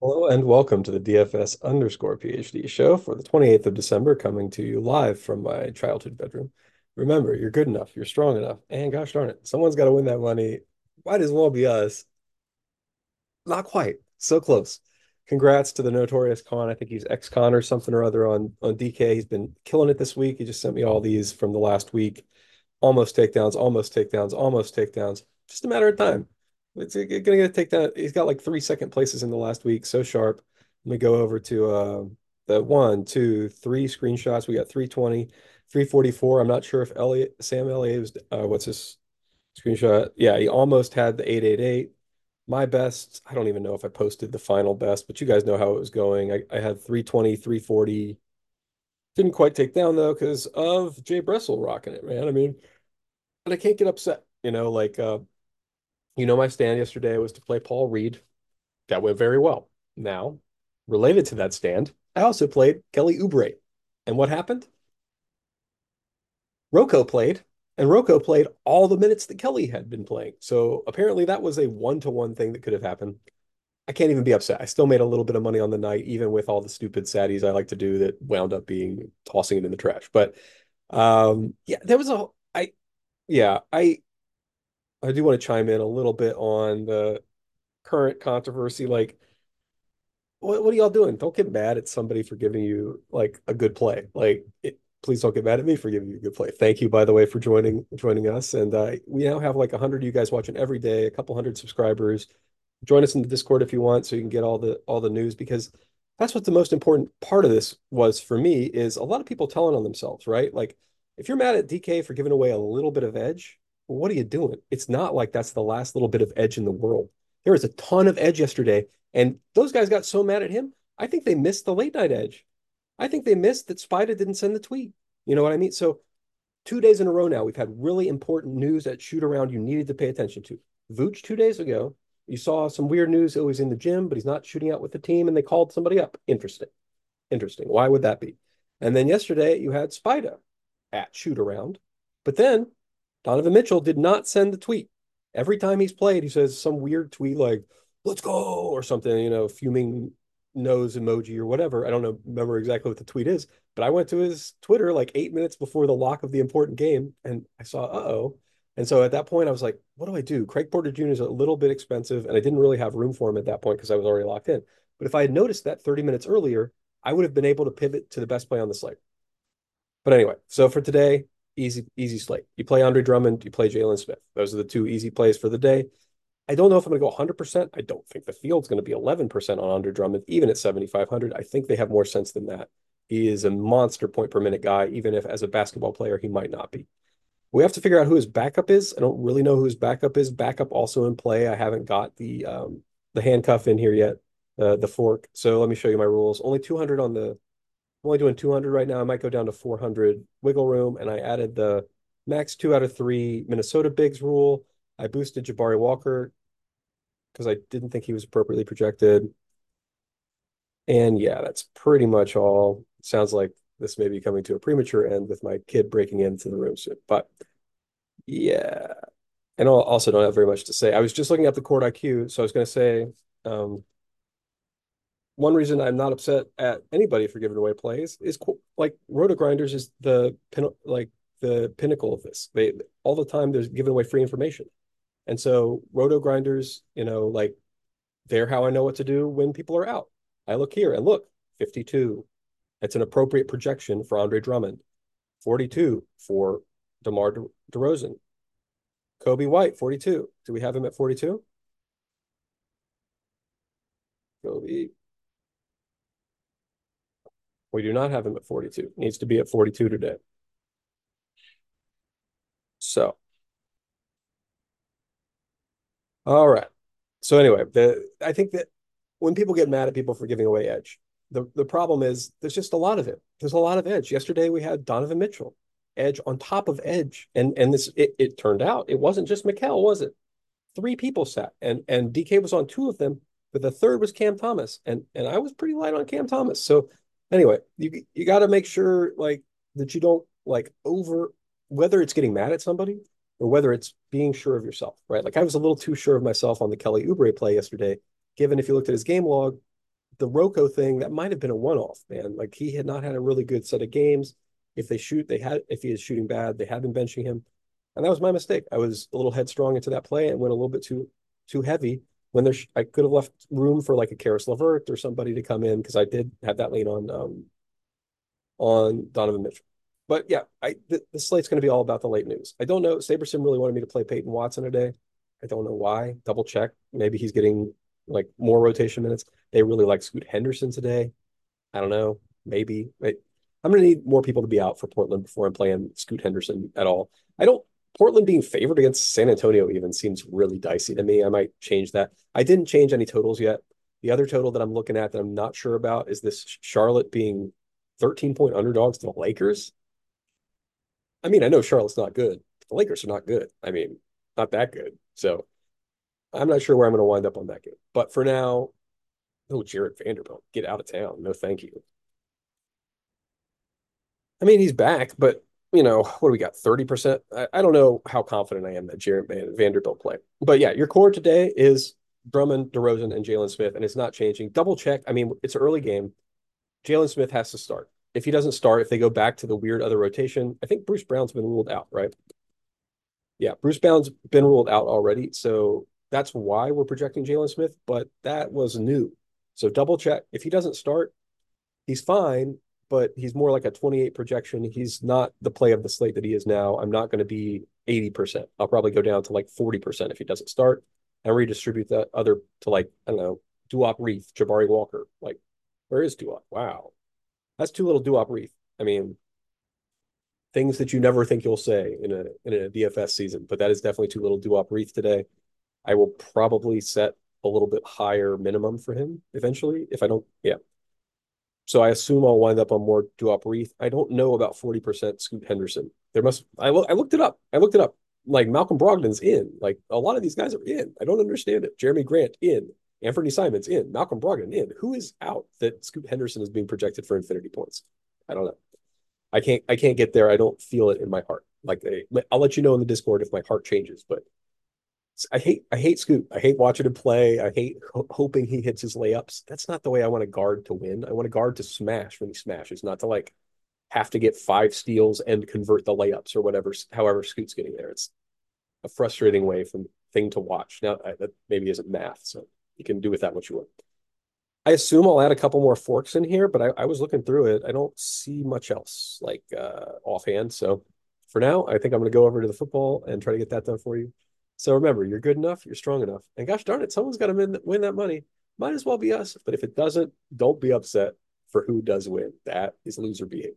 Hello and welcome to the DFS underscore PhD show for the 28th of December, coming to you live from my childhood bedroom. Remember, you're good enough, you're strong enough, and gosh darn it, someone's got to win that money. Might as well be us. Not quite, so close. Congrats to the notorious Con. I think he's ex-Con or something or other on on DK. He's been killing it this week. He just sent me all these from the last week. Almost takedowns, almost takedowns, almost takedowns. Just a matter of time. It's gonna get a takedown. He's got like three second places in the last week. So sharp. Let me go over to uh, the one, two, three screenshots. We got 320, 344. I'm not sure if Elliot, Sam Elliott was, uh, what's his screenshot? Yeah, he almost had the 888. My best, I don't even know if I posted the final best, but you guys know how it was going. I, I had 320, 340. Didn't quite take down though because of Jay Bressel rocking it, man. I mean, but I can't get upset. You know, like uh, you know, my stand yesterday was to play Paul Reed. That went very well. Now, related to that stand, I also played Kelly Oubre. And what happened? Rocco played, and Rocco played all the minutes that Kelly had been playing. So apparently that was a one-to-one thing that could have happened. I can't even be upset. I still made a little bit of money on the night, even with all the stupid saddies I like to do that wound up being tossing it in the trash. But um, yeah, there was a I yeah, I I do want to chime in a little bit on the current controversy. Like, what what are y'all doing? Don't get mad at somebody for giving you like a good play. Like, it, please don't get mad at me for giving you a good play. Thank you, by the way, for joining joining us. And uh, we now have like hundred of you guys watching every day, a couple hundred subscribers. Join us in the Discord if you want, so you can get all the all the news because that's what the most important part of this was for me is a lot of people telling on themselves, right? Like, if you're mad at DK for giving away a little bit of edge, well, what are you doing? It's not like that's the last little bit of edge in the world. There was a ton of edge yesterday, and those guys got so mad at him. I think they missed the late night edge. I think they missed that Spida didn't send the tweet. You know what I mean? So two days in a row now, we've had really important news at shoot around you needed to pay attention to. Vooch two days ago, you saw some weird news. It was in the gym, but he's not shooting out with the team, and they called somebody up. Interesting. Interesting. Why would that be? And then yesterday you had Spida at shoot around, but then Donovan Mitchell did not send the tweet. Every time he's played, he says some weird tweet like, let's go, or something, you know, fuming nose emoji or whatever. I don't know, remember exactly what the tweet is, but I went to his Twitter like eight minutes before the lock of the important game and I saw, uh oh. And so at that point, I was like, what do I do? Craig Porter Jr. is a little bit expensive, and I didn't really have room for him at that point because I was already locked in. But if I had noticed that 30 minutes earlier, I would have been able to pivot to the best play on the slate. But anyway, so for today, easy easy slate. You play Andre Drummond, you play Jalen Smith. Those are the two easy plays for the day. I don't know if I'm going to go 100%. I don't think the field's going to be 11% on Andre Drummond, even at 7,500. I think they have more sense than that. He is a monster point per minute guy, even if as a basketball player, he might not be. We have to figure out who his backup is. I don't really know who his backup is. Backup also in play. I haven't got the um, the handcuff in here yet, uh, the fork. So let me show you my rules. Only 200 on the only doing 200 right now. I might go down to 400 wiggle room. And I added the max two out of three Minnesota bigs rule. I boosted Jabari Walker because I didn't think he was appropriately projected. And yeah, that's pretty much all. sounds like this may be coming to a premature end with my kid breaking into the room soon. But yeah. And I also don't have very much to say. I was just looking at the court IQ. So I was going to say, um, one reason I'm not upset at anybody for giving away plays is like Roto Grinders is the pin, like the pinnacle of this. They all the time they're giving away free information, and so Roto Grinders, you know, like they're how I know what to do when people are out. I look here and look 52. It's an appropriate projection for Andre Drummond. 42 for DeMar De- DeRozan. Coby White 42. Do we have him at 42? Coby we do not have him at 42. Needs to be at 42 today. So, all right. So anyway, the I think that when people get mad at people for giving away edge, the the problem is there's just a lot of it. There's a lot of edge. Yesterday we had Donovan Mitchell, edge on top of edge, and and this it, it turned out it wasn't just Mikal, was it? Three people sat, and and DK was on two of them, but the third was Cam Thomas, and and I was pretty light on Cam Thomas. So anyway, you you got to make sure like that you don't like over whether it's getting mad at somebody or whether it's being sure of yourself, right? Like I was a little too sure of myself on the Kelly Oubre play yesterday, given if you looked at his game log, the Rocco thing, that might have been a one-off, man. Like he had not had a really good set of games. If they shoot, they had if he is shooting bad, they had been benching him. And that was my mistake. I was a little headstrong into that play and went a little bit too too heavy when there's I could have left room for like a Caris LeVert or somebody to come in because I did have that lean on um on Donovan Mitchell. But yeah, I the, slate's going to be all about the late news. I don't know. SaberSim really wanted me to play Peyton Watson today. I don't know why. Double check. Maybe he's getting like more rotation minutes. They really like Scoot Henderson today. I don't know. Maybe. I, I'm going to need more people to be out for Portland before I'm playing Scoot Henderson at all. I don't. Portland being favored against San Antonio even seems really dicey to me. I might change that. I didn't change any totals yet. The other total that I'm looking at that I'm not sure about is this Charlotte being 13 point underdogs to the Lakers. I mean, I know Charlotte's not good. The Lakers are not good. I mean, not that good. So I'm not sure where I'm going to wind up on that game. But for now, oh, Jarred Vanderbilt, get out of town. No, thank you. I mean, he's back, but you know, what do we got? 30%? I, I don't know how confident I am that Jarred Vanderbilt play. But yeah, your core today is Drummond, DeRozan, and Jalen Smith, and it's not changing. Double check. I mean, it's an early game. Jalen Smith has to start. If he doesn't start, if they go back to the weird other rotation, I think Bruce Brown's been ruled out, right? Yeah, Bruce Brown's been ruled out already. So that's why we're projecting Jalen Smith, but that was new. So double check. If he doesn't start, he's fine, but he's more like a 28 projection. He's not the play of the slate that he is now. I'm not going to be 80%. I'll probably go down to like 40% if he doesn't start and redistribute that other to like, I don't know, Duop Reath, Jabari Walker. Like, where is Duop? Wow. That's too little Duop Reath. I mean, things that you never think you'll say in a in a DFS season, but that is definitely too little Duop Reath today. I will probably set a little bit higher minimum for him eventually if I don't. Yeah. So I assume I'll wind up on more Duop Reath. I don't know about 40% Scoot Henderson. There must I, I looked it up. I looked it up. Like Malcolm Brogdon's in. Like a lot of these guys are in. I don't understand it. Jerami Grant in. Anthony Simons in. Malcolm Brogdon in. Who is out that Scoot Henderson is being projected for infinity points? I don't know. I can't I can't get there. I don't feel it in my heart. Like I'll let you know in the Discord if my heart changes, but I hate I hate Scoot. I hate watching him play. I hate ho- hoping he hits his layups. That's not the way I want to guard to win. I want to guard to smash when he smashes, not to like have to get five steals and convert the layups or whatever. However, Scoot's getting there. It's a frustrating way from thing to watch. Now I, that maybe isn't math, so you can do with that what you want. I assume I'll add a couple more forks in here, but I, I was looking through it. I don't see much else like uh, offhand. So for now, I think I'm going to go over to the football and try to get that done for you. So remember, you're good enough, you're strong enough. And gosh darn it, someone's got to win that money. Might as well be us. But if it doesn't, don't be upset for who does win. That is loser behavior.